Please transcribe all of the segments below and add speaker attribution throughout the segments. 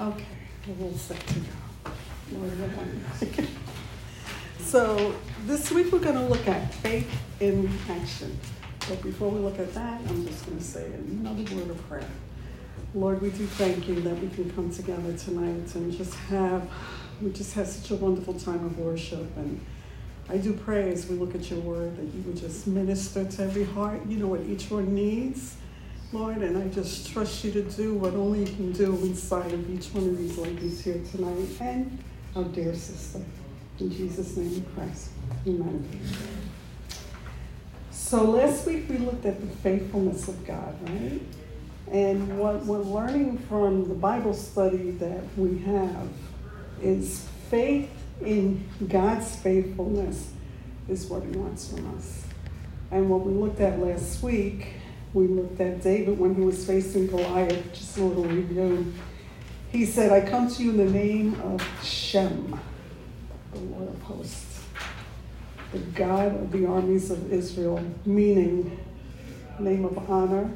Speaker 1: Okay, we're all set so this week we're going to look at faith in action. But before we look at that, I'm just going to say another word of prayer. Lord, we do thank you that we can come together tonight and just have, we just have such a wonderful time of worship. And I do pray as we look at your word that you would just minister to every heart. You know what each one needs, Lord, and I just trust you to do what only you can do inside of each one of these ladies here tonight and our dear sister. In Jesus' name we pray. Amen. So last week we looked at the faithfulness of God, right? And what we're learning from the Bible study that we have is faith in God's faithfulness is what He wants from us. And what we looked at last week, we looked at David when he was facing Goliath, just a little review. He said, I come to you in the name of Shem, the Lord of hosts, the God of the armies of Israel, meaning name of honor,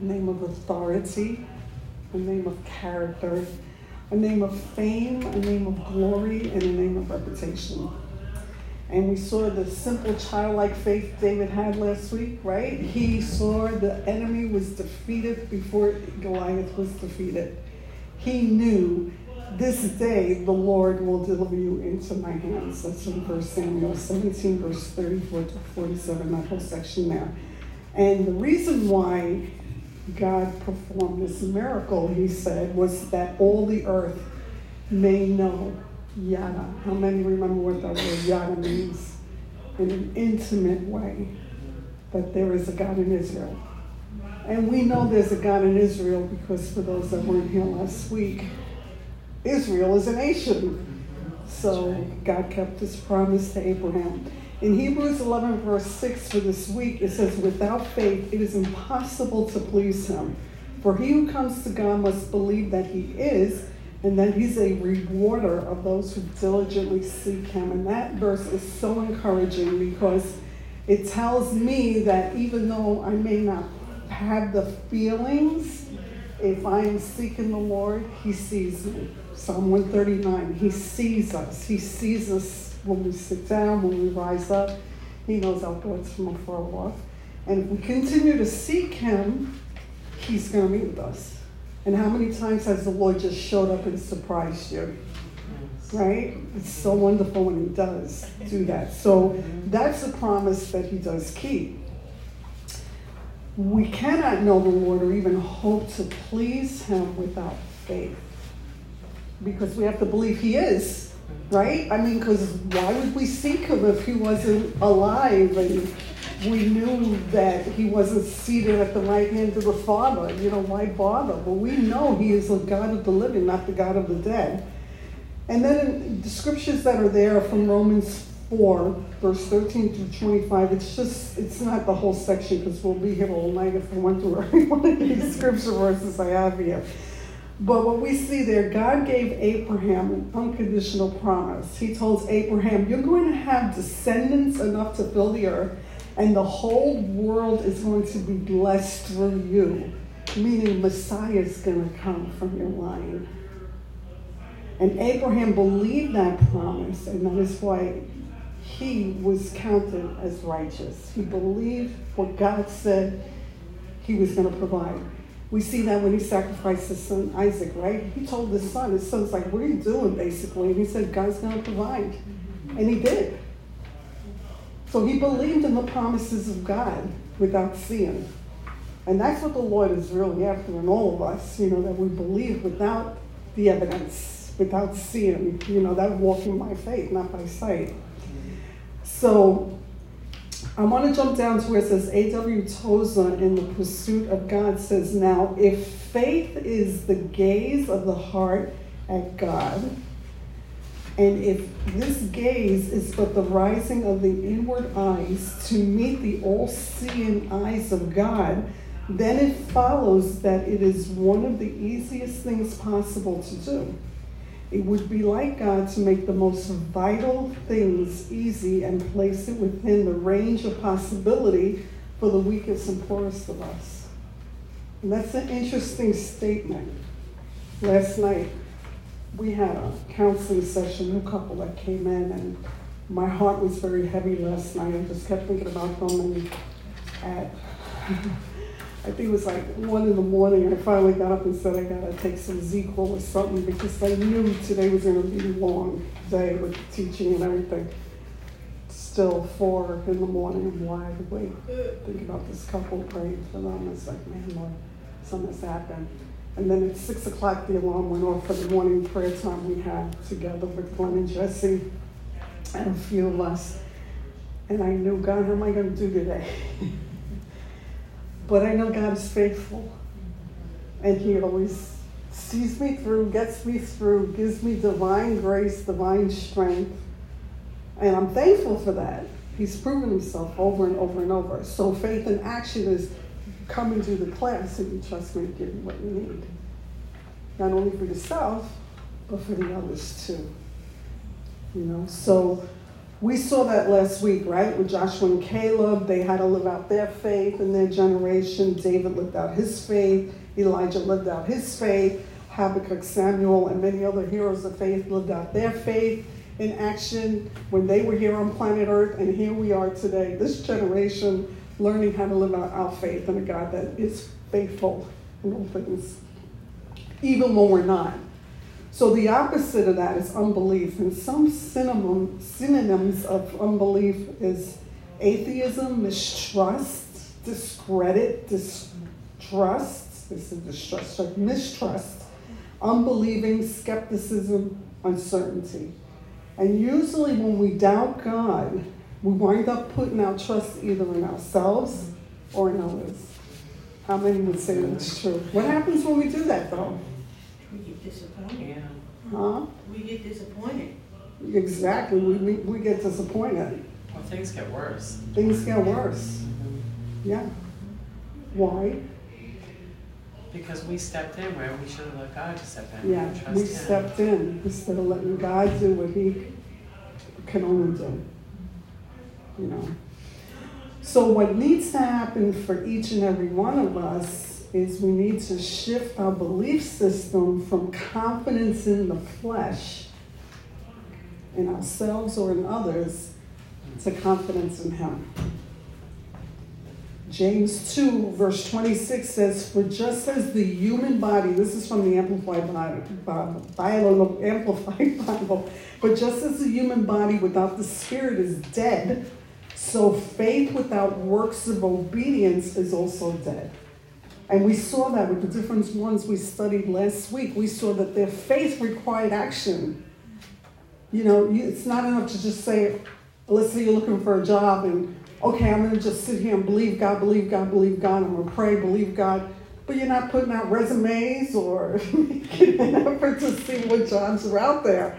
Speaker 1: name of authority, a name of character, a name of fame, a name of glory, and a name of reputation. And we saw the simple childlike faith David had last week, right? He saw the enemy was defeated before Goliath was defeated. He knew this day the Lord will deliver you into my hands. That's in 1 Samuel 17, verse 34 to 47, that whole section there. And the reason why God performed this miracle, he said, was that all the earth may know Yada. How many remember what that word Yada means? In an intimate way, that there is a God in Israel. And we know there's a God in Israel because for those that weren't here last week, Israel is a nation. So God kept his promise to Abraham. In Hebrews 11, verse 6 for this week, it says, Without faith, it is impossible to please him. For he who comes to God must believe that he is, and that he's a rewarder of those who diligently seek him. And that verse is so encouraging because it tells me that even though I may not have the feelings, if I am seeking the Lord, he sees me. Psalm 139, he sees us. He sees us when we sit down, when we rise up. He knows our thoughts from afar off. And if we continue to seek Him, He's going to meet with us. And how many times has the Lord just showed up and surprised you? Right? It's so wonderful when He does do that. So that's a promise that He does keep. We cannot know the Lord or even hope to please Him without faith because we have to believe He is right? I mean, because why would we seek him if he wasn't alive and we knew that he wasn't seated at the right hand of the Father? You know, why bother? Well, we know he is the God of the living, not the God of the dead. And then the scriptures that are there from Romans 4, verse 13 through 25, it's just, it's not the whole section because we'll be here all night if we went through every one of these scripture verses I have here. But what we see there, God gave Abraham an unconditional promise. He told Abraham, You're going to have descendants enough to fill the earth, and the whole world is going to be blessed through you. Meaning, Messiah is going to come from your line. And Abraham believed that promise, and that is why he was counted as righteous. He believed what God said he was going to provide. We see that when he sacrificed his son Isaac, right? He told his son, his son's like, What are you doing, basically? And he said, God's going to provide. And he did. So he believed in the promises of God without seeing. And that's what the Lord is really after in all of us, you know, that we believe without the evidence, without seeing, you know, that walking by faith, not by sight. So I want to jump down to where it says A.W. Tozer in The Pursuit of God says, Now, if faith is the gaze of the heart at God, and if this gaze is but the rising of the inward eyes to meet the all seeing eyes of God, then it follows that it is one of the easiest things possible to do. It would be like God to make the most vital things easy and place it within the range of possibility for the weakest and poorest of us. And that's an interesting statement. last night we had a counseling session, a couple that came in, and my heart was very heavy last night. I just kept thinking about them, and at I think it was like one in the morning, I finally got up and said I gotta take some ZzzQuil or something because I knew today was gonna be a long day with teaching and everything. Still four in the morning, I'm wide awake, thinking about this couple, praying for them. It's like, man, Lord, something's happened. And then at six o'clock, the alarm went off for the morning prayer time we had together with Glenn and Jesse and a few of us. And I knew, God, how am I going to do today? but I know God is faithful. And He always sees me through, gets me through, gives me divine grace, divine strength. And I'm thankful for that. He's proven himself over and over and over. So faith in action is coming to the class and you trust me to give you what you need. Not only for yourself, but for the others too. You know, so we saw that last week, right? With Joshua and Caleb, they had to live out their faith in their generation. David lived out his faith. Elijah lived out his faith. Habakkuk, Samuel, and many other heroes of faith lived out their faith in action when they were here on planet Earth, and here we are today. This generation learning how to live out our faith in a God that is faithful in all things, even when we're not. So the opposite of that is unbelief. And some synonym, synonyms of unbelief is atheism, mistrust, discredit, distrust. This is distrust, mistrust, unbelieving, skepticism, uncertainty. And usually when we doubt God, we wind up putting our trust either in ourselves or in others. How many would say that's true? What happens when we do that though?
Speaker 2: We get disappointed.
Speaker 1: Huh?
Speaker 2: We get disappointed.
Speaker 1: Exactly. We, we, we get disappointed.
Speaker 3: Well, things get worse.
Speaker 1: Things get worse. Yeah. Why?
Speaker 3: Because we stepped in where we should have let God to step in.
Speaker 1: Yeah,
Speaker 3: and trust
Speaker 1: we
Speaker 3: Him.
Speaker 1: stepped in instead of letting God do what He can only do. You know. So what needs to happen for each and every one of us is we need to shift our belief system from confidence in the flesh, in ourselves or in others, to confidence in Him. James 2, verse 26 says, For just as the human body, this is from the Amplified Bible, Bible, Amplified Bible, but just as the human body without the spirit is dead, so faith without works of obedience is also dead. And we saw that with the different ones we studied last week. We saw that their faith required action. You know, it's not enough to just say, let's say you're looking for a job and okay, I'm going to just sit here and believe God, believe God, believe God. I'm going to pray, believe God. But you're not putting out resumes or making an effort to see what jobs are out there.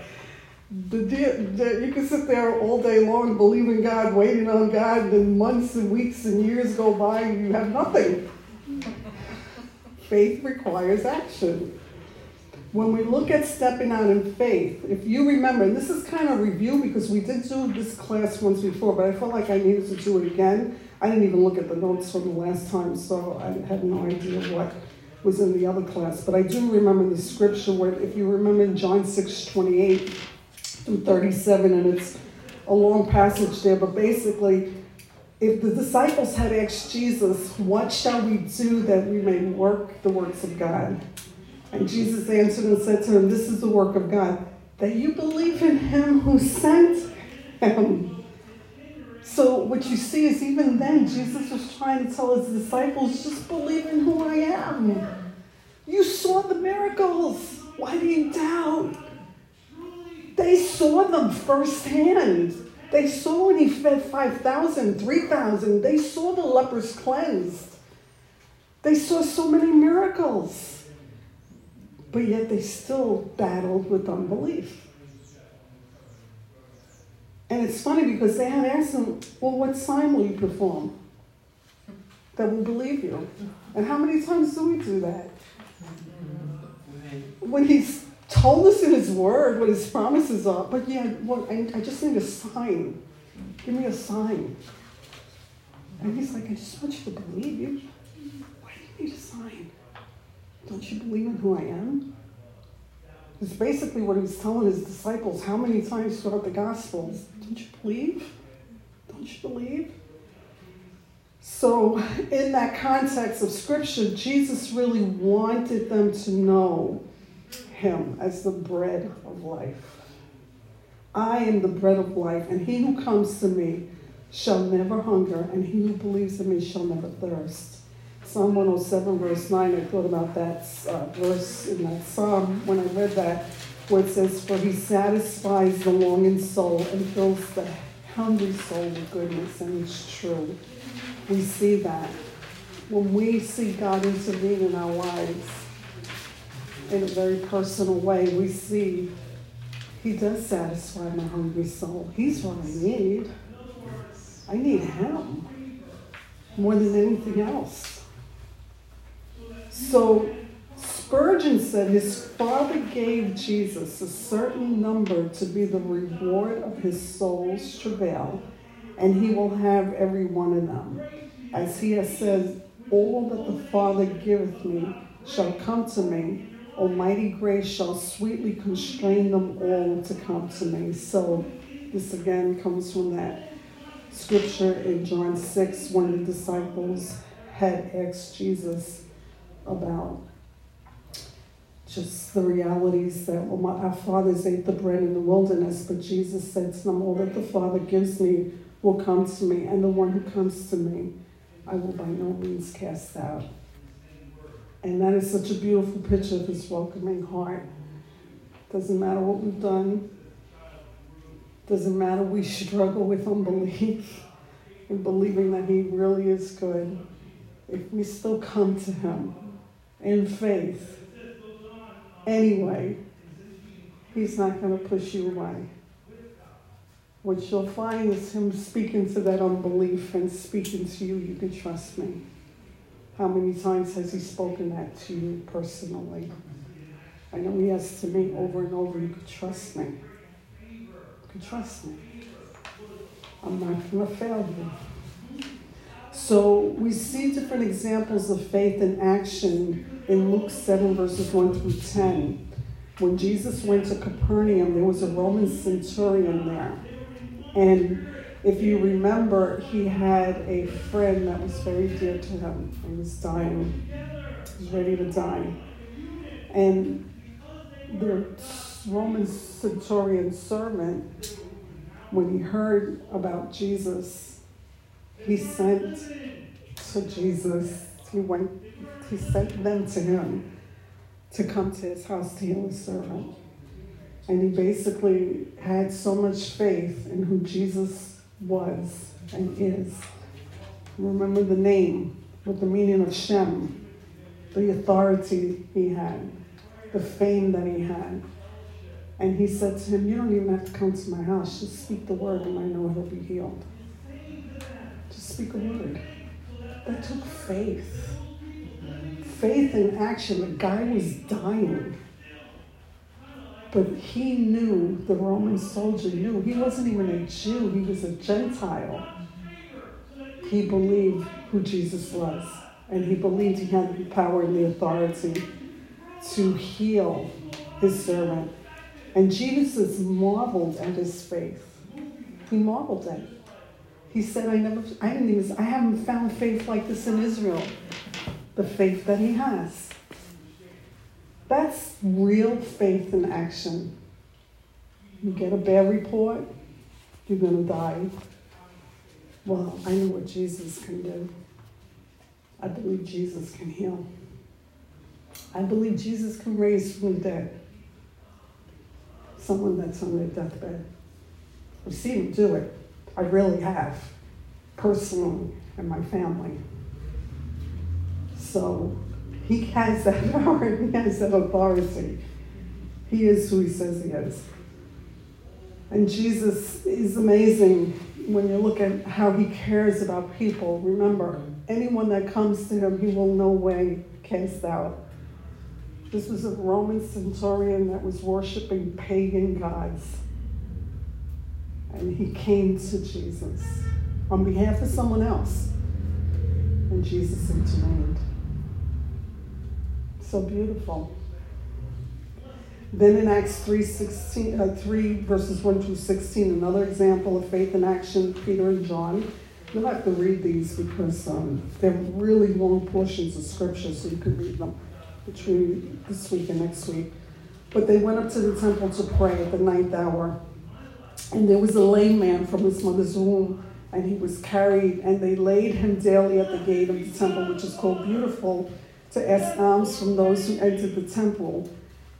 Speaker 1: The, the, you can sit there all day long believing God, waiting on God, and then months and weeks and years go by and you have nothing. Faith requires action. When we look at stepping out in faith, if you remember, and this is kind of review because we did do this class once before, but I felt like I needed to do it again. I didn't even look at the notes from the last time, so I had no idea what was in the other class. But I do remember the scripture where, if you remember in John 6 28 through 37, and it's a long passage there, but basically, if the disciples had asked Jesus, What shall we do that we may work the works of God? And Jesus answered and said to him, This is the work of God, that you believe in him who sent him. So, what you see is even then, Jesus was trying to tell his disciples, Just believe in who I am. You saw the miracles. Why do you doubt? They saw them firsthand. They saw when he fed 5,000, 3,000. They saw the lepers cleansed. They saw so many miracles but yet they still battled with unbelief. And it's funny because they had asked him, Well, what sign will you perform that will believe you? And how many times do we do that? When he's told us in his word what his promises are, but yeah, well, I, I just need a sign. Give me a sign. And he's like, I just want you to believe you. Why do you need a sign? Don't you believe in who I am? It's basically what he was telling his disciples how many times throughout the Gospels. Don't you believe? Don't you believe? So, in that context of Scripture, Jesus really wanted them to know him as the bread of life. I am the bread of life, and he who comes to me shall never hunger, and he who believes in me shall never thirst. Psalm 107, verse 9, I thought about that uh, verse in that psalm when I read that, where it says, For he satisfies the longing soul and fills the hungry soul with goodness, and it's true. We see that. When we see God intervene in our lives in a very personal way, we see He does satisfy my hungry soul. He's what I need. I need Him more than anything else. So Spurgeon said his father gave Jesus a certain number to be the reward of his soul's travail, and he will have every one of them. As he has said, All that the Father giveth me shall come to me. Almighty grace shall sweetly constrain them all to come to me. So, this again comes from that scripture in John 6 when the disciples had asked Jesus about just the realities that well, my, our fathers ate the bread in the wilderness, but Jesus said to them, All that the Father gives me will come to me, and the one who comes to me I will by no means cast out. And that is such a beautiful picture of his welcoming heart. Doesn't matter what we've done, doesn't matter we struggle with unbelief and believing that he really is good. If we still come to him in faith, anyway, he's not going to push you away. What you'll find is him speaking to that unbelief and speaking to you, you can trust me. How many times has he spoken that to you personally? I know he has to me over and over. You can trust me. You can trust me. I'm not going to fail you. So we see different examples of faith in action in Luke 7, verses 1 through 10. When Jesus went to Capernaum, there was a Roman centurion there. And if you remember, he had a friend that was very dear to him. He was dying, he was ready to die. And the Roman centurion servant, when he heard about Jesus, he sent to Jesus, he went, he sent them to him to come to his house to heal his servant. And he basically had so much faith in who Jesus was and is. Remember the name with the meaning of Shem, the authority he had, the fame that he had. And he said to him, You don't even have to come to my house. Just speak the word and I know he'll be healed. Just speak a word. That took faith. Faith in action. The guy was dying. But he knew, the Roman soldier knew, he wasn't even a Jew, he was a Gentile. He believed who Jesus was, and he believed he had the power and the authority to heal his servant. And Jesus marveled at his faith. He marveled at it. He said, I never, I didn't even, I haven't found faith like this in Israel. The faith that he has. That's real faith in action. You get a bad report, you're going to die. Well, I know what Jesus can do. I believe Jesus can heal. I believe Jesus can raise from the dead someone that's on their deathbed. I've seen him do it. I really have, personally, and my family. So he has that power, he has that authority. He is who he says he is. And Jesus is amazing when you look at how he cares about people. Remember, anyone that comes to him, he will no way cast out. This was a Roman centurion that was worshiping pagan gods. And he came to Jesus on behalf of someone else. And Jesus intervened. So beautiful. Then in Acts 3, 16, uh, 3 verses 1 through 16, another example of faith in action, Peter and John. You'll have to read these because um, they're really long portions of scripture, so you can read them between this week and next week. But they went up to the temple to pray at the ninth hour. And there was a lame man from his mother's womb, and he was carried, and they laid him daily at the gate of the temple, which is called Beautiful, to ask alms from those who entered the temple.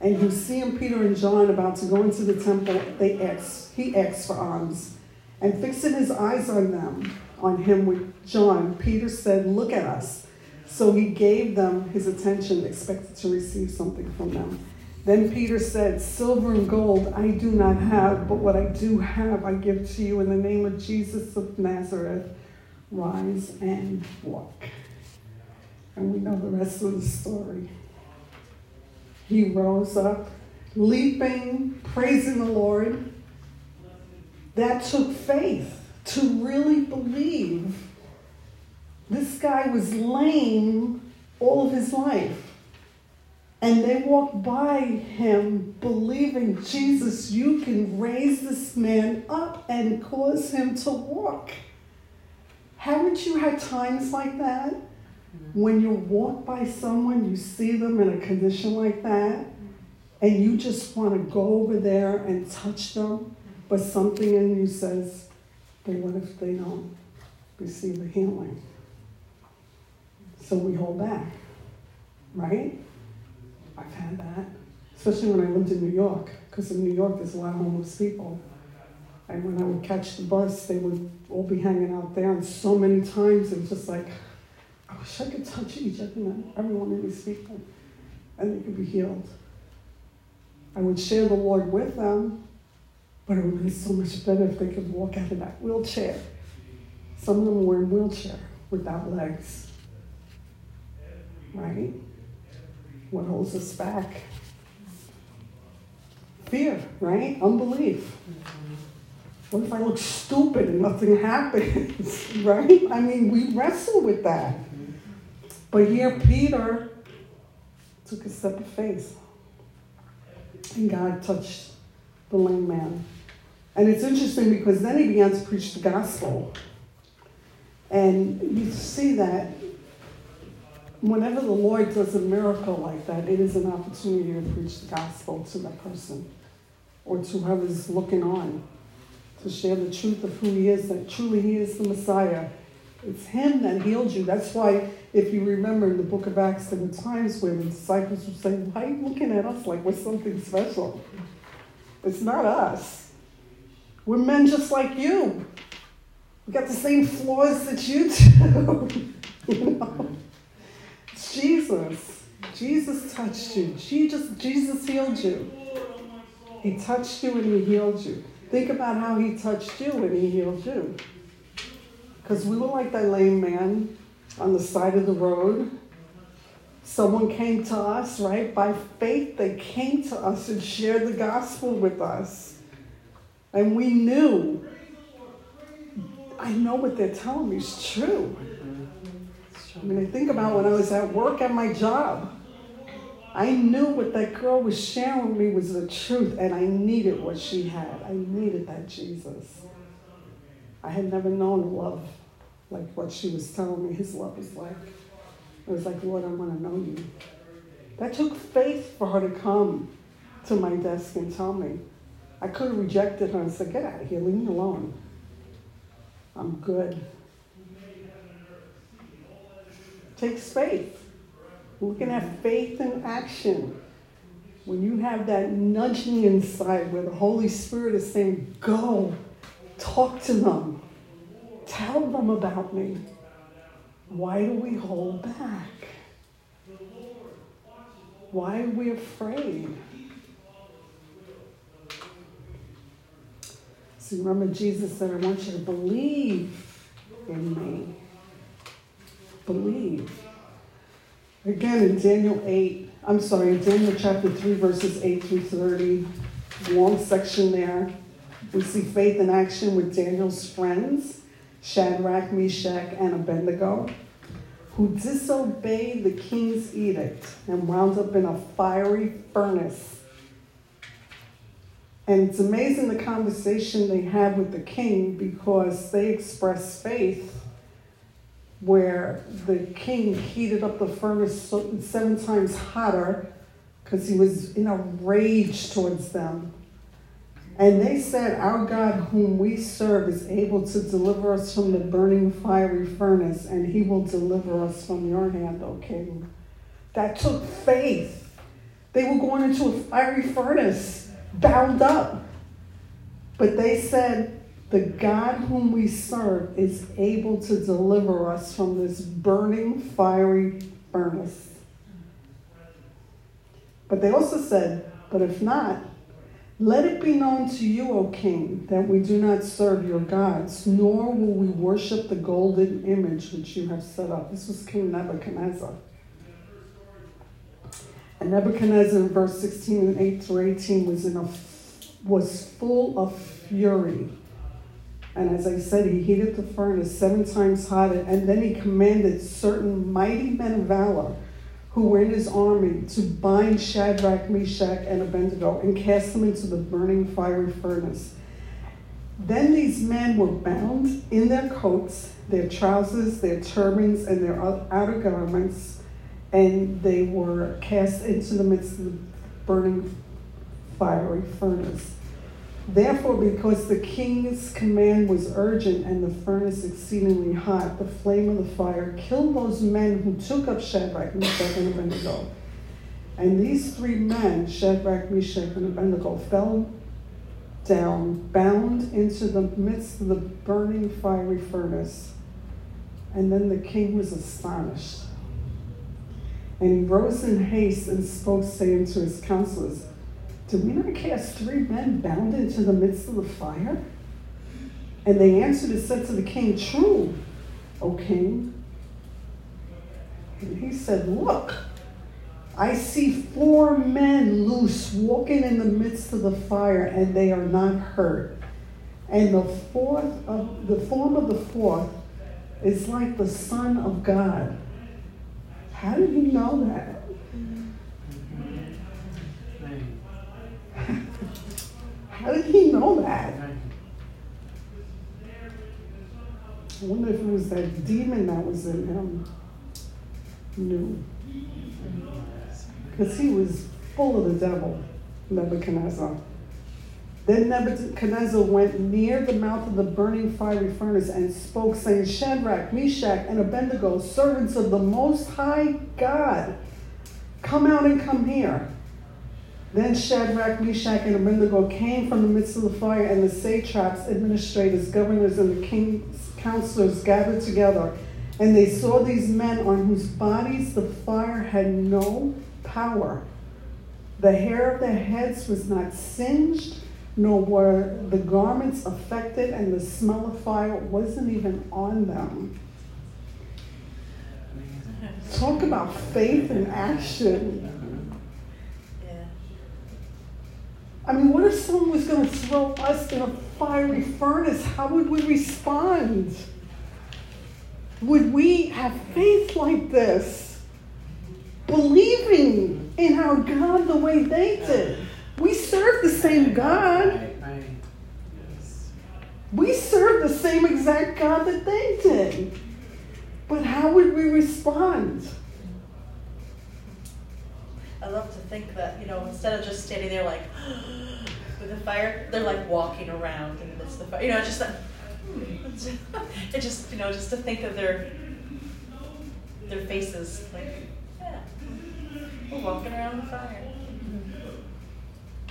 Speaker 1: And you seeing Peter and John about to go into the temple, they asked, he asked for alms. And fixing his eyes on them, on him with John, Peter said, Look at us. So he gave them his attention, expected to receive something from them. Then Peter said, Silver and gold I do not have, but what I do have I give to you in the name of Jesus of Nazareth. Rise and walk. And we know the rest of the story. He rose up, leaping, praising the Lord. That took faith to really believe. This guy was lame all of his life. And they walked by him believing, Jesus, you can raise this man up and cause him to walk. Haven't you had times like that? When you walk by someone, you see them in a condition like that, and you just want to go over there and touch them, but something in you says, but what if they don't receive the healing? So we hold back, right? I've had that, especially when I lived in New York, because in New York there's a lot of homeless people. And when I would catch the bus, they would all be hanging out there, and so many times it was just like, I wish I could touch each and every one of these people, and they could be healed. I would share the Lord with them, but it would be so much better if they could walk out of that wheelchair. Some of them were in wheelchair without legs. Right? What holds us back? Fear, right? Unbelief. What if I look stupid and nothing happens? right? I mean, we wrestle with that. But here, Peter took a step of faith. And God touched the lame man. And it's interesting because then he began to preach the gospel. And you see that whenever the Lord does a miracle like that, it is an opportunity to preach the gospel to that person or to whoever's looking on, to share the truth of who he is, that truly he is the Messiah. It's him that healed you. That's why, if you remember in the book of Acts, there were times where the disciples would say, Why are you looking at us like we're something special? It's not us. We're men just like you. We got the same flaws that you do. you know? Jesus. Jesus touched you. Jesus, Jesus healed you. He touched you and he healed you. Think about how he touched you and he healed you. Because we were like that lame man on the side of the road. Someone came to us, right? By faith, they came to us and shared the gospel with us. And we knew, I know what they're telling me is true. I mean, I think about when I was at work at my job. I knew what that girl was sharing with me was the truth, and I needed what she had. I needed that Jesus. I had never known love like what she was telling me his love was like. It was like, Lord, I want to know you. That took faith for her to come to my desk and tell me. I could have rejected her and said, Get out of here, leave me alone. I'm good. Takes faith. Looking at faith in action. When you have that nudging inside where the Holy Spirit is saying, Go, talk to them, tell them about me. Why do we hold back? Why are we afraid? So remember, Jesus said, I want you to believe in me. Believe. Again, in Daniel 8, I'm sorry, in Daniel chapter 3, verses 8 through 30, long section there, we see faith in action with Daniel's friends, Shadrach, Meshach, and Abednego, who disobeyed the king's edict and wound up in a fiery furnace And it's amazing the conversation they had with the king because they expressed faith where the king heated up the furnace seven times hotter because he was in a rage towards them. And they said, Our God, whom we serve, is able to deliver us from the burning fiery furnace, and he will deliver us from your hand, O king. That took faith. They were going into a fiery furnace, bound up. But they said, The God whom we serve is able to deliver us from this burning fiery furnace. But they also said, But if not, let it be known to you, O king, that we do not serve your gods, nor will we worship the golden image which you have set up. This was King Nebuchadnezzar. And Nebuchadnezzar in verse 16 and 8 through 18 was in a was full of fury. And as I said, he heated the furnace seven times hotter, and then he commanded certain mighty men of valor who were in his army to bind Shadrach, Meshach, and Abednego and cast them into the burning fiery furnace. Then these men were bound in their coats, their trousers, their turbans, and their outer garments, and they were cast into the midst of the burning fiery furnace. Therefore, because the king's command was urgent and the furnace exceedingly hot, the flame of the fire killed those men who took up Shadrach, Meshach, and Abednego. And these three men, Shadrach, Meshach, and Abednego, fell down, bound into the midst of the burning fiery furnace. And then the king was astonished. And he rose in haste and spoke, saying to his counselors, did we not cast three men bound into the midst of the fire? And they answered and said to the king, True, O king. And he said, Look, I see four men loose walking in the midst of the fire, and they are not hurt. And the fourth of the form of the fourth is like the Son of God. How did he know that? How did he know that? I wonder if it was that demon that was in him. Knew. Because he was full of the devil, Nebuchadnezzar. Then Nebuchadnezzar went near the mouth of the burning fiery furnace and spoke, saying, Shadrach, Meshach, and Abednego, servants of the Most High God, come out and come here. Then Shadrach, Meshach, and Abednego came from the midst of the fire, and the satraps, administrators, governors, and the king's counselors gathered together. And they saw these men on whose bodies the fire had no power. The hair of their heads was not singed, nor were the garments affected, and the smell of fire wasn't even on them. Talk about faith in action. I mean, what if someone was going to throw us in a fiery furnace? How would we respond? Would we have faith like this? Believing in our God the way they did. We serve the same God. We serve the same exact God that they did. But how would we respond?
Speaker 4: I love to think that, you know, instead of just standing there like with the fire, they're like walking around in the midst of the fire. You know, just like, it just, you know, just to think of their their faces, like, yeah, we're walking around the fire.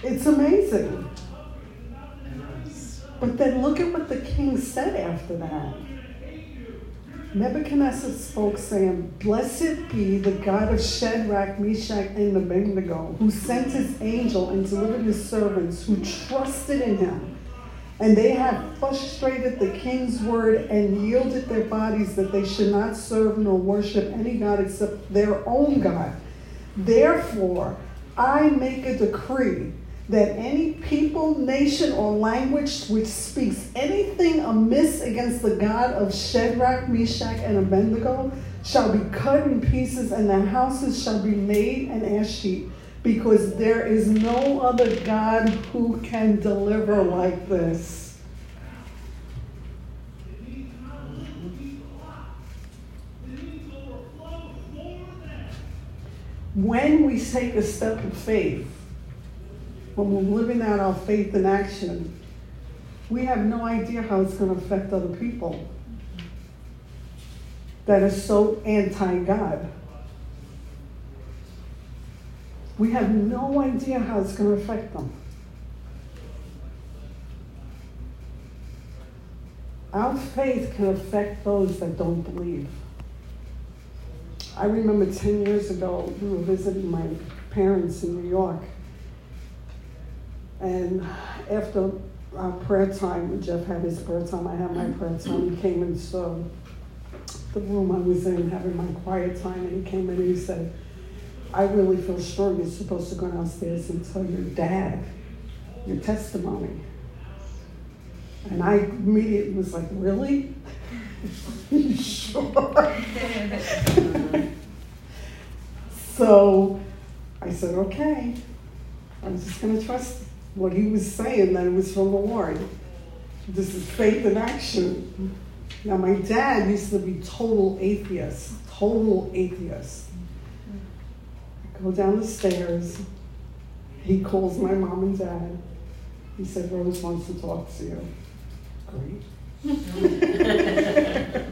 Speaker 1: It's amazing. But then look at what the king said after that. Nebuchadnezzar spoke, saying, Blessed be the God of Shadrach, Meshach, and Abednego, who sent his angel and delivered his servants who trusted in him. And they have frustrated the king's word and yielded their bodies that they should not serve nor worship any God except their own God. Therefore, I make a decree that any people, nation, or language which speaks anything amiss against the God of Shadrach, Meshach, and Abednego shall be cut in pieces, and their houses shall be made an ash heap. because there is no other God who can deliver like this. When we take a step of faith, when we're living out our faith in action, we have no idea how it's going to affect other people that are so anti God. We have no idea how it's going to affect them. Our faith can affect those that don't believe. I remember 10 years ago, we were visiting my parents in New York. And after our prayer time, when Jeff had his prayer time, I had my prayer time. He came into the room I was in having my quiet time, and he came in and he said, I really feel strong you're supposed to go downstairs and tell your dad your testimony. And I immediately was like, Really? you sure? so I said, Okay. I'm just going to trust what he was saying that it was from the Lord. This is faith in action. Now, my dad used to be total atheist, total atheist. I go down the stairs. He calls my mom and dad. He said, Rose wants to talk to you. Great.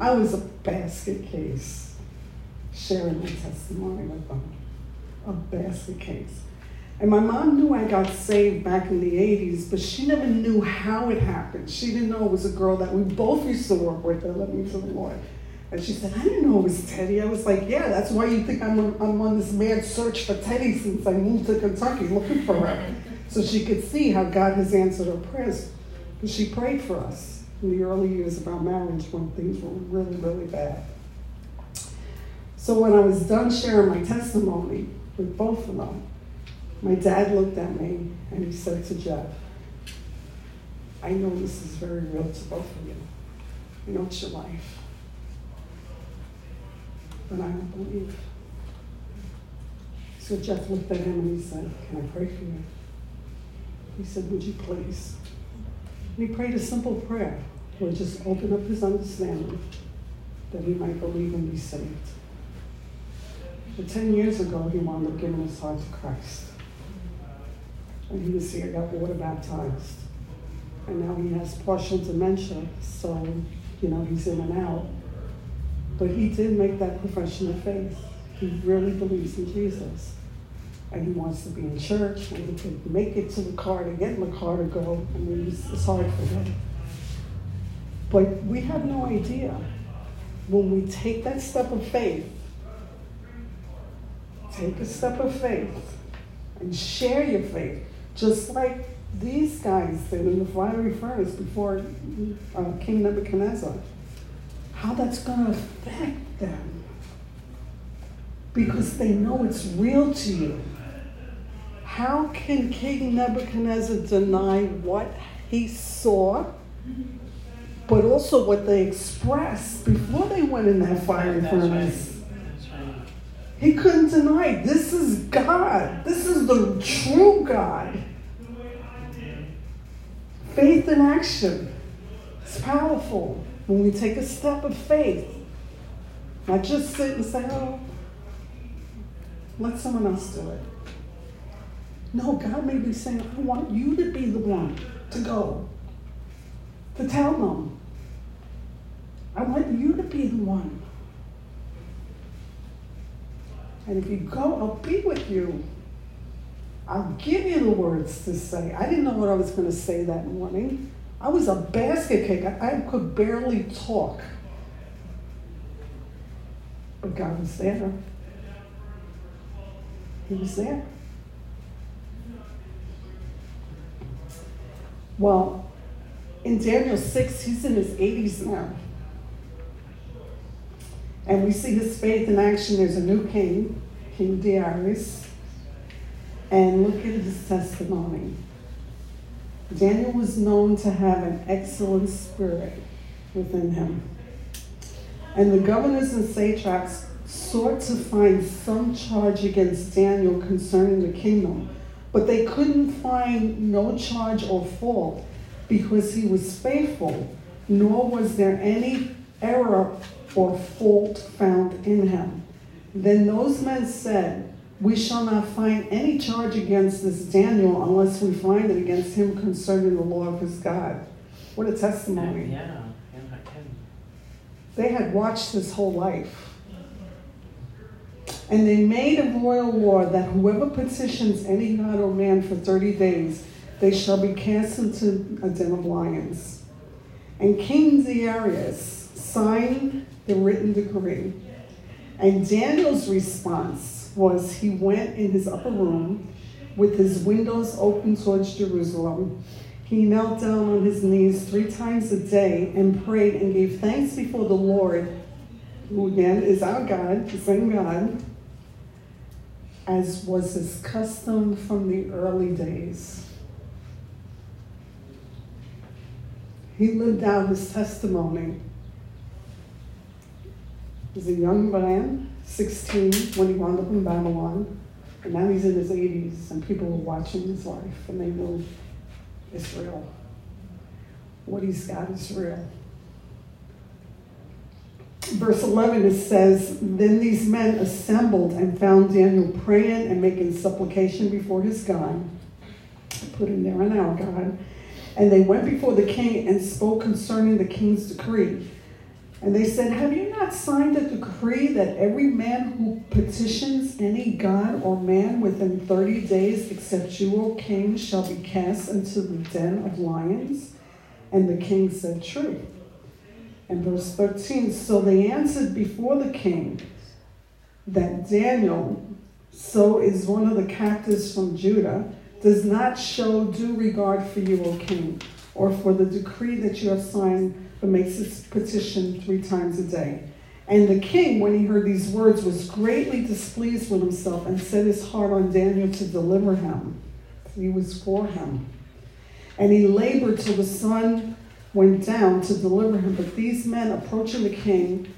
Speaker 1: I was a basket case sharing my testimony with them. A basket case. And my mom knew I got saved back in the 80s, but she never knew how it happened. She didn't know it was a girl that we both used to work with uh, that led me to the Lord. And she said, I didn't know it was Teddy. I was like, yeah, that's why you think I'm on, I'm on this mad search for Teddy since I moved to Kentucky looking for her. So she could see how God has answered her prayers. Because she prayed for us in the early years of our marriage when things were really, really bad. So when I was done sharing my testimony with both of them, my dad looked at me and he said to Jeff, I know this is very real to both of you. You know, it's your life. But I don't believe. So Jeff looked at him and he said, Can I pray for you? He said, Would you please? And he prayed a simple prayer. Lord, just open up his understanding that he might believe and be saved. But 10 years ago, he wound up giving his heart to Christ. And he was here, got water baptized. And now he has partial dementia, so, you know, he's in and out. But he did make that profession of faith. He really believes in Jesus. And he wants to be in church, and he could make it to the car to get in the car to go. I mean, it's hard for him. But we have no idea when we take that step of faith, take a step of faith and share your faith, just like these guys did in the fiery furnace before uh, King Nebuchadnezzar. How that's going to affect them because they know it's real to you. How can King Nebuchadnezzar deny what he saw, but also what they expressed before they went in that fiery furnace? He couldn't deny this is God. This is the true God. Faith in action. It's powerful when we take a step of faith. Not just sit and say, oh, let someone else do it. No, God may be saying, I want you to be the one to go, to tell them. I want you to be the one. And if you go, I'll be with you. I'll give you the words to say. I didn't know what I was going to say that morning. I was a basket cake. I, I could barely talk. But God was there. He was there. Well, in Daniel 6, he's in his 80s now. And we see his faith in action. There's a new king, King Darius. And look at his testimony. Daniel was known to have an excellent spirit within him. And the governors and satraps sought to find some charge against Daniel concerning the kingdom, but they couldn't find no charge or fault because he was faithful, nor was there any error or fault found in him. Then those men said, We shall not find any charge against this Daniel unless we find it against him concerning the law of his God. What a testimony.
Speaker 3: Yeah, kidding.
Speaker 1: They had watched his whole life. And they made a royal law that whoever petitions any god or man for 30 days, they shall be cast into a den of lions. And King Darius signed the written decree. And Daniel's response was he went in his upper room with his windows open towards Jerusalem. He knelt down on his knees three times a day and prayed and gave thanks before the Lord, who again is our God, the same God, as was his custom from the early days. He lived out his testimony. He was a young man, 16, when he wound up in Babylon. And now he's in his 80s, and people are watching his life, and they know it's real. What he's got is real. Verse 11 it says, Then these men assembled and found Daniel praying and making supplication before his God, put in there an our God. And they went before the king and spoke concerning the king's decree. And they said, Have you not signed a decree that every man who petitions any god or man within 30 days, except you, O king, shall be cast into the den of lions? And the king said, True. And verse 13 So they answered before the king that Daniel, so is one of the captives from Judah, does not show due regard for you, O king, or for the decree that you have signed makes his petition three times a day. And the king, when he heard these words, was greatly displeased with himself and set his heart on Daniel to deliver him. He was for him. And he labored till the sun went down to deliver him. But these men, approaching the king,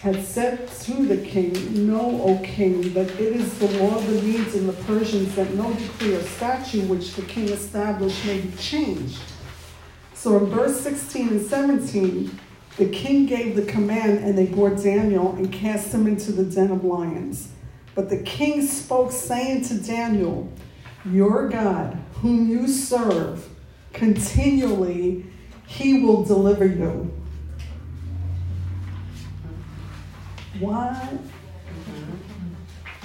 Speaker 1: had said to the king, Know, O king, that it is the law of the Medes and the Persians that no decree or statute which the king established may be changed. So in verse 16 and 17, the king gave the command, and they brought Daniel and cast him into the den of lions. But the king spoke, saying to Daniel, Your God, whom you serve, continually he will deliver you. What?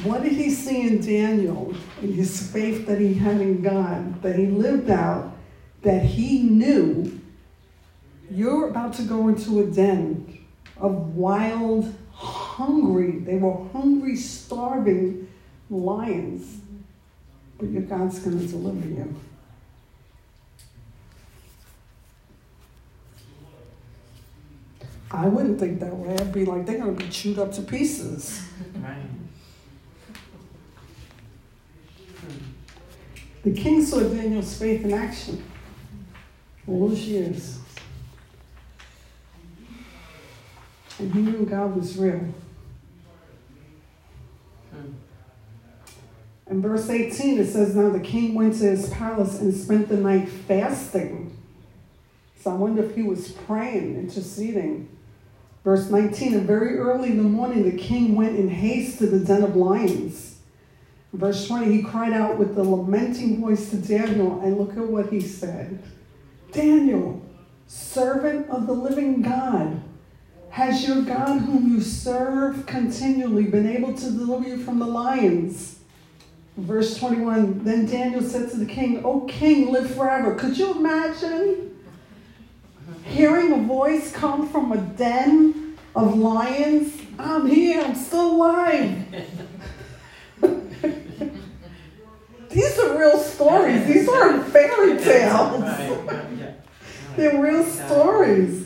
Speaker 1: What did he see in Daniel, in his faith that he had in God, that he lived out? That he knew you're about to go into a den of wild, hungry, they were hungry, starving lions, but your God's going to deliver you. I wouldn't think that way. I'd be like, they're going to be chewed up to pieces.
Speaker 3: Right.
Speaker 1: The king saw Daniel's faith in action all those years. And he knew God was real.
Speaker 3: Hmm.
Speaker 1: In verse 18, it says, Now the king went to his palace and spent the night fasting. So I wonder if he was praying, interceding. Verse 19, and very early in the morning, the king went in haste to the den of lions. Verse 20, he cried out with a lamenting voice to Daniel, and look at what he said. Daniel, servant of the living God, has your God, whom you serve continually, been able to deliver you from the lions? Verse 21 Then Daniel said to the king, O king, live forever. Could you imagine hearing a voice come from a den of lions? I'm here, I'm still alive. These are real stories, these aren't fairy tales. They're real stories.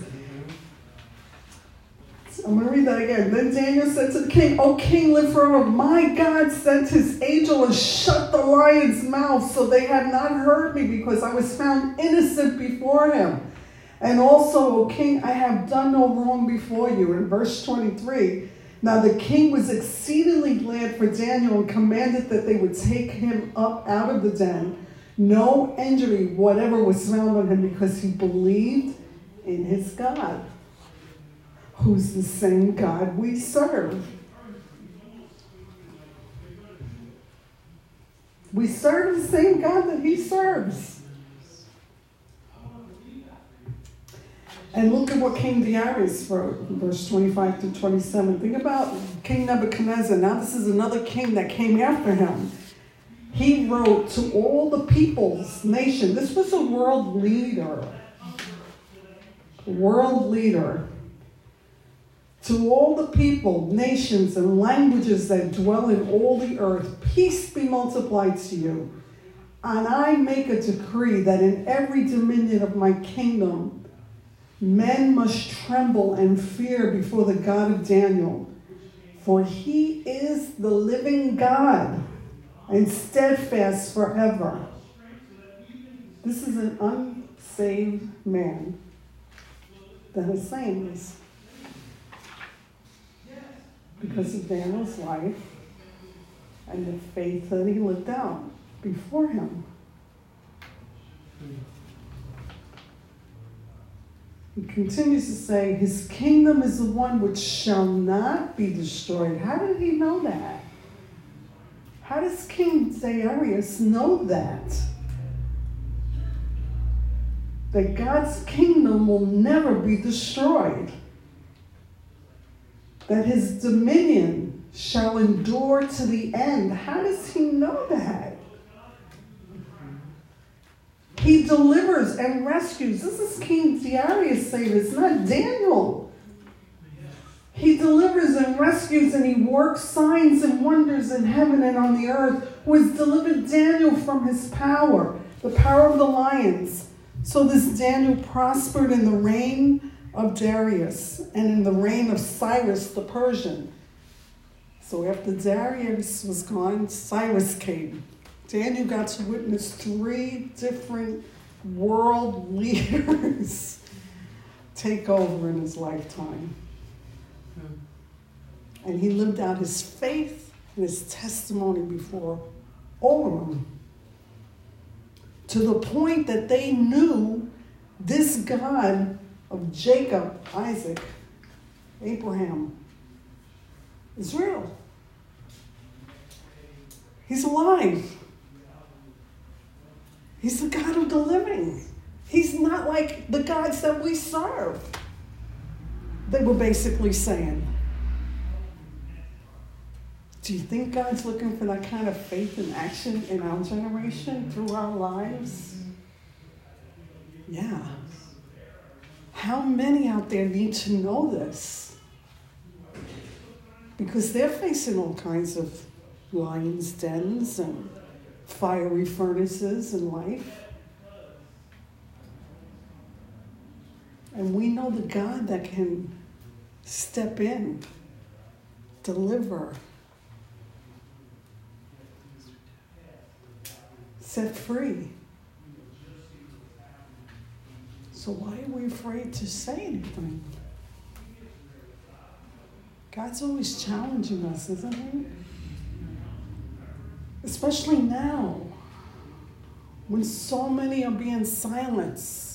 Speaker 1: I'm going to read that again. Then Daniel said to the king, O king, live forever. My God sent his angel and shut the lion's mouth so they have not heard me because I was found innocent before him. And also, O king, I have done no wrong before you. In verse 23, Now the king was exceedingly glad for Daniel and commanded that they would take him up out of the den. No injury whatever was found on him because he believed in his God, who's the same God we serve. We serve the same God that he serves. And look at what King Darius wrote, verse 25 to 27. Think about King Nebuchadnezzar. Now, this is another king that came after him. He wrote to all the peoples, nation. This was a world leader. World leader. To all the people, nations, and languages that dwell in all the earth, peace be multiplied to you. And I make a decree that in every dominion of my kingdom, Men must tremble and fear before the God of Daniel, for he is the living God and steadfast forever. This is an unsaved man that is saying this because of Daniel's life and the faith that he lived out before him. He continues to say, His kingdom is the one which shall not be destroyed. How did he know that? How does King Darius know that? That God's kingdom will never be destroyed. That his dominion shall endure to the end. How does he know that? He delivers and rescues. This is King Darius saying this, not Daniel. He delivers and rescues and he works signs and wonders in heaven and on the earth, who has delivered Daniel from his power, the power of the lions. So this Daniel prospered in the reign of Darius and in the reign of Cyrus the Persian. So after Darius was gone, Cyrus came. Daniel got to witness three different world leaders take over in his lifetime. And he lived out his faith and his testimony before all of them. To the point that they knew this God of Jacob, Isaac, Abraham is real. He's alive. He's the God of the living. He's not like the gods that we serve. They were basically saying. Do you think God's looking for that kind of faith and action in our generation through our lives? Yeah. How many out there need to know this? Because they're facing all kinds of lions' dens and fiery furnaces in life. And we know the God that can step in, deliver, set free. So why are we afraid to say anything? God's always challenging us, isn't he? Especially now, when so many are being silenced.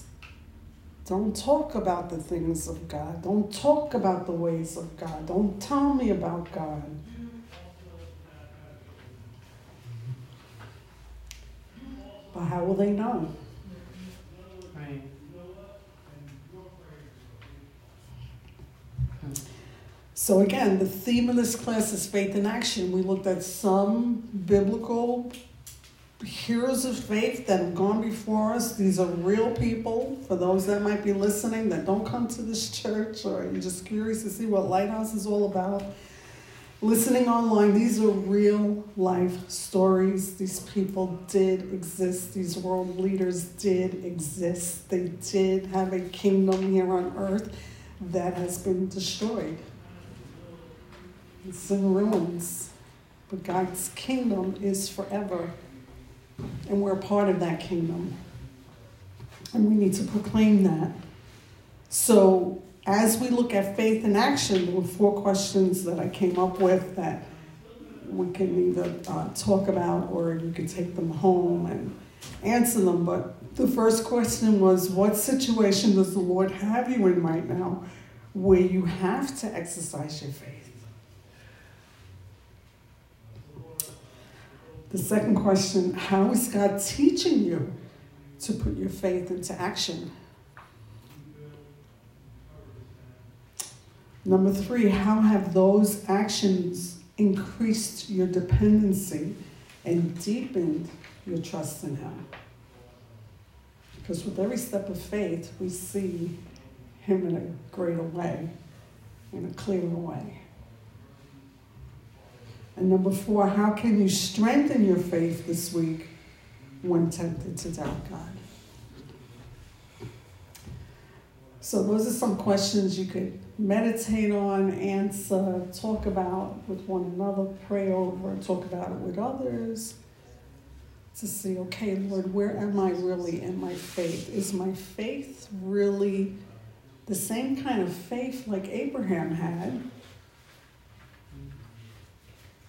Speaker 1: Don't talk about the things of God. Don't talk about the ways of God. Don't tell me about God. But how will they know? So again, the theme of this class is faith in action. We looked at some biblical heroes of faith that have gone before us. These are real people. For those that might be listening that don't come to this church or you're just curious to see what Lighthouse is all about, listening online, these are real life stories. These people did exist. These world leaders did exist. They did have a kingdom here on earth that has been destroyed. It's in ruins. But God's kingdom is forever. And we're a part of that kingdom. And we need to proclaim that. So as we look at faith in action, there were four questions that I came up with that we can either uh, talk about or you can take them home and answer them. But the first question was What situation does the Lord have you in right now where you have to exercise your faith? The second question How is God teaching you to put your faith into action? Number three, how have those actions increased your dependency and deepened your trust in Him? Because with every step of faith, we see Him in a greater way, in a clearer way. And number four, how can you strengthen your faith this week when tempted to doubt God? So, those are some questions you could meditate on, answer, talk about with one another, pray over, talk about it with others to see, okay, Lord, where am I really in my faith? Is my faith really the same kind of faith like Abraham had,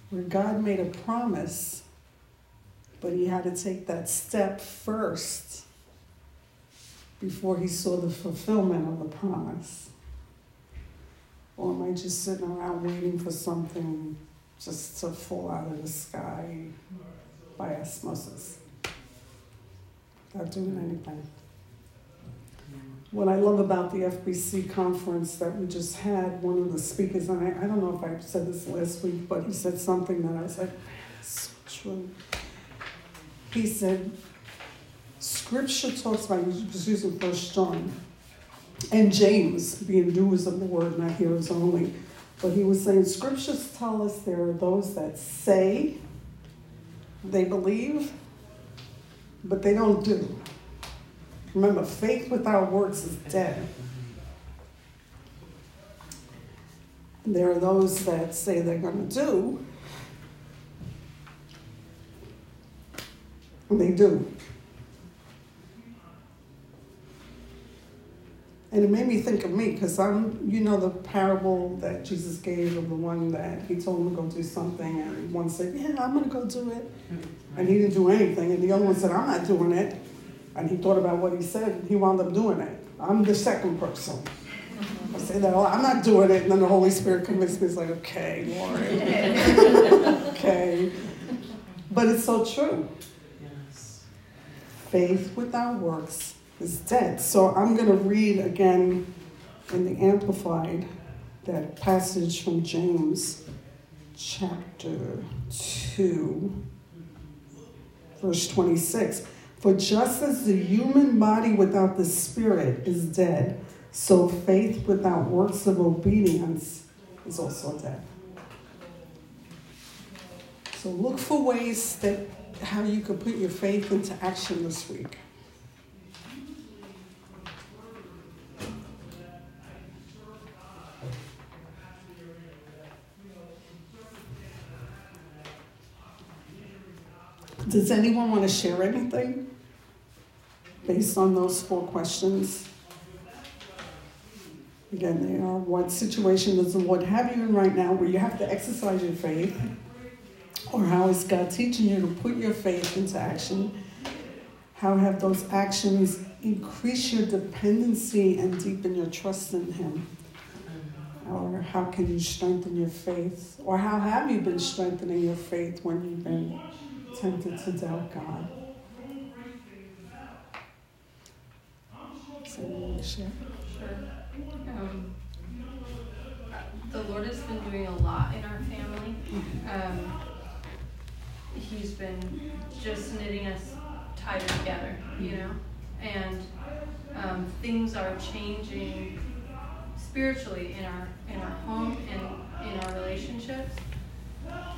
Speaker 1: where God made a promise, but he had to take that step first before he saw the fulfillment of the promise? Or am I just sitting around waiting for something just to fall out of the sky by osmosis without doing anything? What I love about the FBC conference that we just had, one of the speakers, and I, I don't know if I said this last week, but he said something that I was like, so true. He said, Scripture talks about, he was using First John, and James, being doers of the word, not hearers only. But he was saying, Scriptures tell us there are those that say they believe, but they don't do. Remember, faith without works is dead. There are those that say they're going to do, and they do. And it made me think of me because I'm, you know, the parable that Jesus gave of the one that he told him to go do something, and one said, Yeah, I'm going to go do it. And he didn't do anything. And the other one said, I'm not doing it. And he thought about what he said, he wound up doing it. I'm the second person. I say that, oh, I'm not doing it. And then the Holy Spirit convinced me, it's like, okay, Lord. okay. But it's so true.
Speaker 3: Yes.
Speaker 1: Faith without works is dead. So I'm going to read again in the Amplified that passage from James chapter 2, verse 26. For just as the human body without the spirit is dead, so faith without works of obedience is also dead. So look for ways that how you can put your faith into action this week. Does anyone want to share anything based on those four questions? Again, they are what situation does the Lord have you in right now where you have to exercise your faith? Or how is God teaching you to put your faith into action? How have those actions increased your dependency and deepen your trust in Him? Or how can you strengthen your faith? Or how have you been strengthening your faith when you've been tempted to doubt God. So share?
Speaker 5: Sure. Um, the Lord has been doing a lot in our family. Um, he's been just knitting us tighter together, you know, and um, things are changing spiritually in our in our home and in our relationships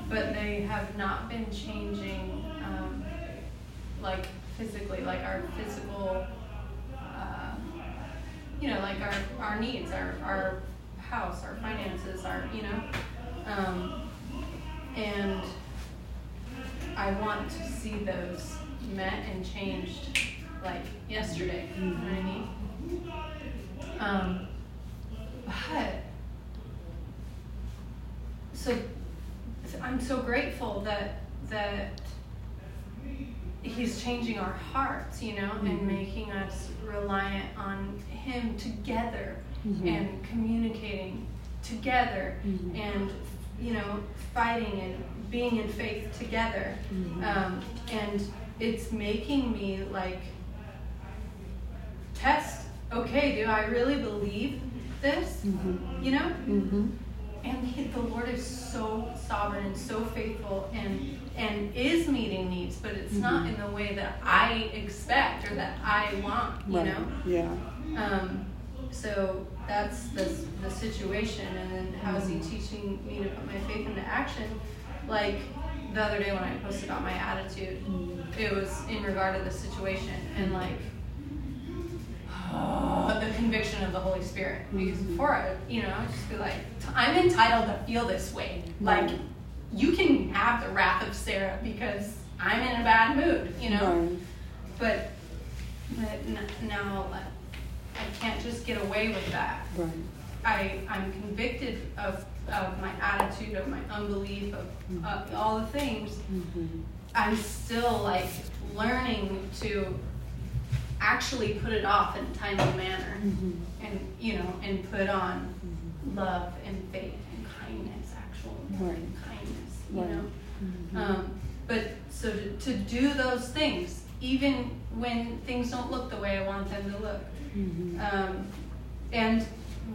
Speaker 5: but they have not been changing um, like physically, like our physical, uh, you know, like our, our needs, our, our house, our finances, our, you know. Um, and I want to see those met and changed like yesterday. You know what I mean? Um, but so I'm so grateful that that he's changing our hearts, you know, and
Speaker 1: Mhm.
Speaker 5: making us reliant on him together
Speaker 1: Mhm.
Speaker 5: and communicating together
Speaker 1: Mhm.
Speaker 5: and you know fighting and being in faith together
Speaker 1: Mhm.
Speaker 5: um, and it's making me like test okay do i really believe this
Speaker 1: Mhm.
Speaker 5: you know
Speaker 1: Mhm.
Speaker 5: And he, the lord is so sovereign and so faithful and and is meeting needs but it's not
Speaker 1: Mhm.
Speaker 5: in the way that i expect or that i want you
Speaker 1: Right.
Speaker 5: know
Speaker 1: Yeah.
Speaker 5: um, so that's the, the situation, and then how is he teaching me to put my faith into action? Like the other day when I posted about my attitude, it was in regard to the situation and like the conviction of the Holy Spirit. Because
Speaker 1: Mhm.
Speaker 5: before I, you know, I'd just be like, I'm entitled to feel this way. Like you can have the wrath of Sarah because I'm in a bad mood, you know. But, but n- now like, I can't just get away with that.
Speaker 1: Right.
Speaker 5: I, I'm convicted of, of my attitude, of my unbelief, of uh, all the things.
Speaker 1: Mhm.
Speaker 5: I'm still like learning to actually put it off in a timely manner
Speaker 1: Mhm.
Speaker 5: and, you know, and put on
Speaker 1: Mhm.
Speaker 5: love and faith and kindness, actual
Speaker 1: Right.
Speaker 5: kindness, you
Speaker 1: Right.
Speaker 5: know.
Speaker 1: Mhm.
Speaker 5: Um, but so to, to do those things, even when things don't look the way I want them to look.
Speaker 1: Mhm.
Speaker 5: Um, and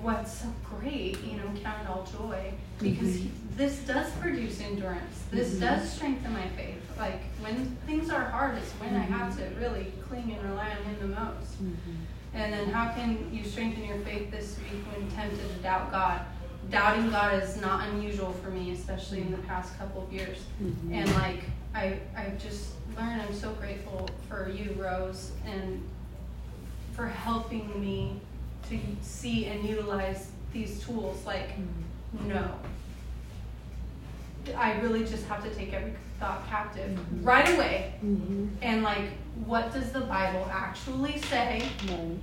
Speaker 5: what's so great, you know, count it all joy, because
Speaker 1: Mhm.
Speaker 5: this does produce endurance. This
Speaker 1: Mhm.
Speaker 5: does strengthen my faith. Like when things are hard is when I have
Speaker 1: Mm-hmm.
Speaker 5: to really cling and rely on Him the most.
Speaker 1: Mhm.
Speaker 5: And then how can you strengthen your faith this week when tempted to doubt God? Doubting God is not unusual for me, especially in the past couple of years.
Speaker 1: Mhm.
Speaker 5: And like I I just learned I'm so grateful for you, Rose, and for helping me to see and utilize these tools. Like, no. I really just have to take every thought captive
Speaker 1: Mhm.
Speaker 5: right away
Speaker 1: Mhm.
Speaker 5: and like what does the Bible actually say?
Speaker 1: Right.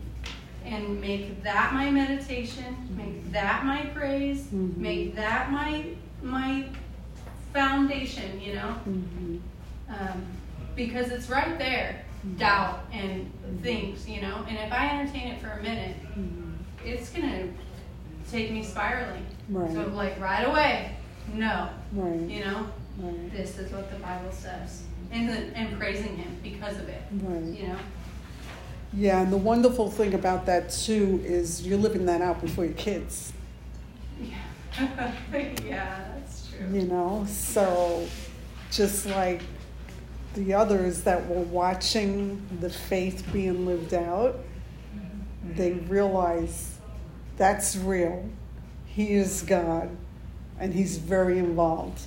Speaker 5: and make that my meditation, make that my praise,
Speaker 1: Mhm.
Speaker 5: make that my my foundation, you know,
Speaker 1: Mhm.
Speaker 5: um, because it's right there, doubt and things, you know, and if I entertain it for a minute, it's gonna take me spiraling.
Speaker 1: Right.
Speaker 5: So like right away, no,
Speaker 1: Right.
Speaker 5: you know,
Speaker 1: Right.
Speaker 5: this is what the Bible says, and the, and praising Him because of it,
Speaker 1: Right.
Speaker 5: you know.
Speaker 1: Yeah, and the wonderful thing about that too is you're living that out before your kids.
Speaker 5: Yeah, yeah, that's true.
Speaker 1: You know, so just like the others that were watching the faith being lived out, mm-hmm. they realize that's real. He is God, and He's very involved.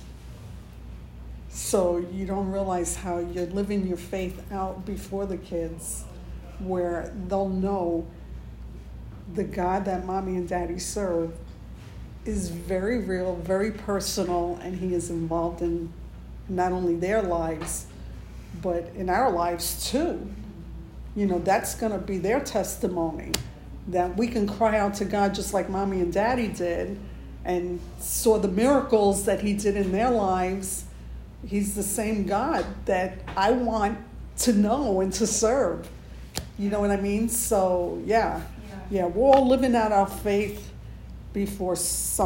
Speaker 1: So you don't realize how you're living your faith out before the kids, where they'll know the God that mommy and daddy serve is very real, very personal, and He is involved in not only their lives, but in our lives too. You know, that's going to be their testimony that we can cry out to God just like mommy and daddy did and saw the miracles that He did in their lives. He's the same God that I want to know and to serve. You know what I mean? So, yeah,
Speaker 5: Yeah.
Speaker 1: yeah, we're all living out our faith before some.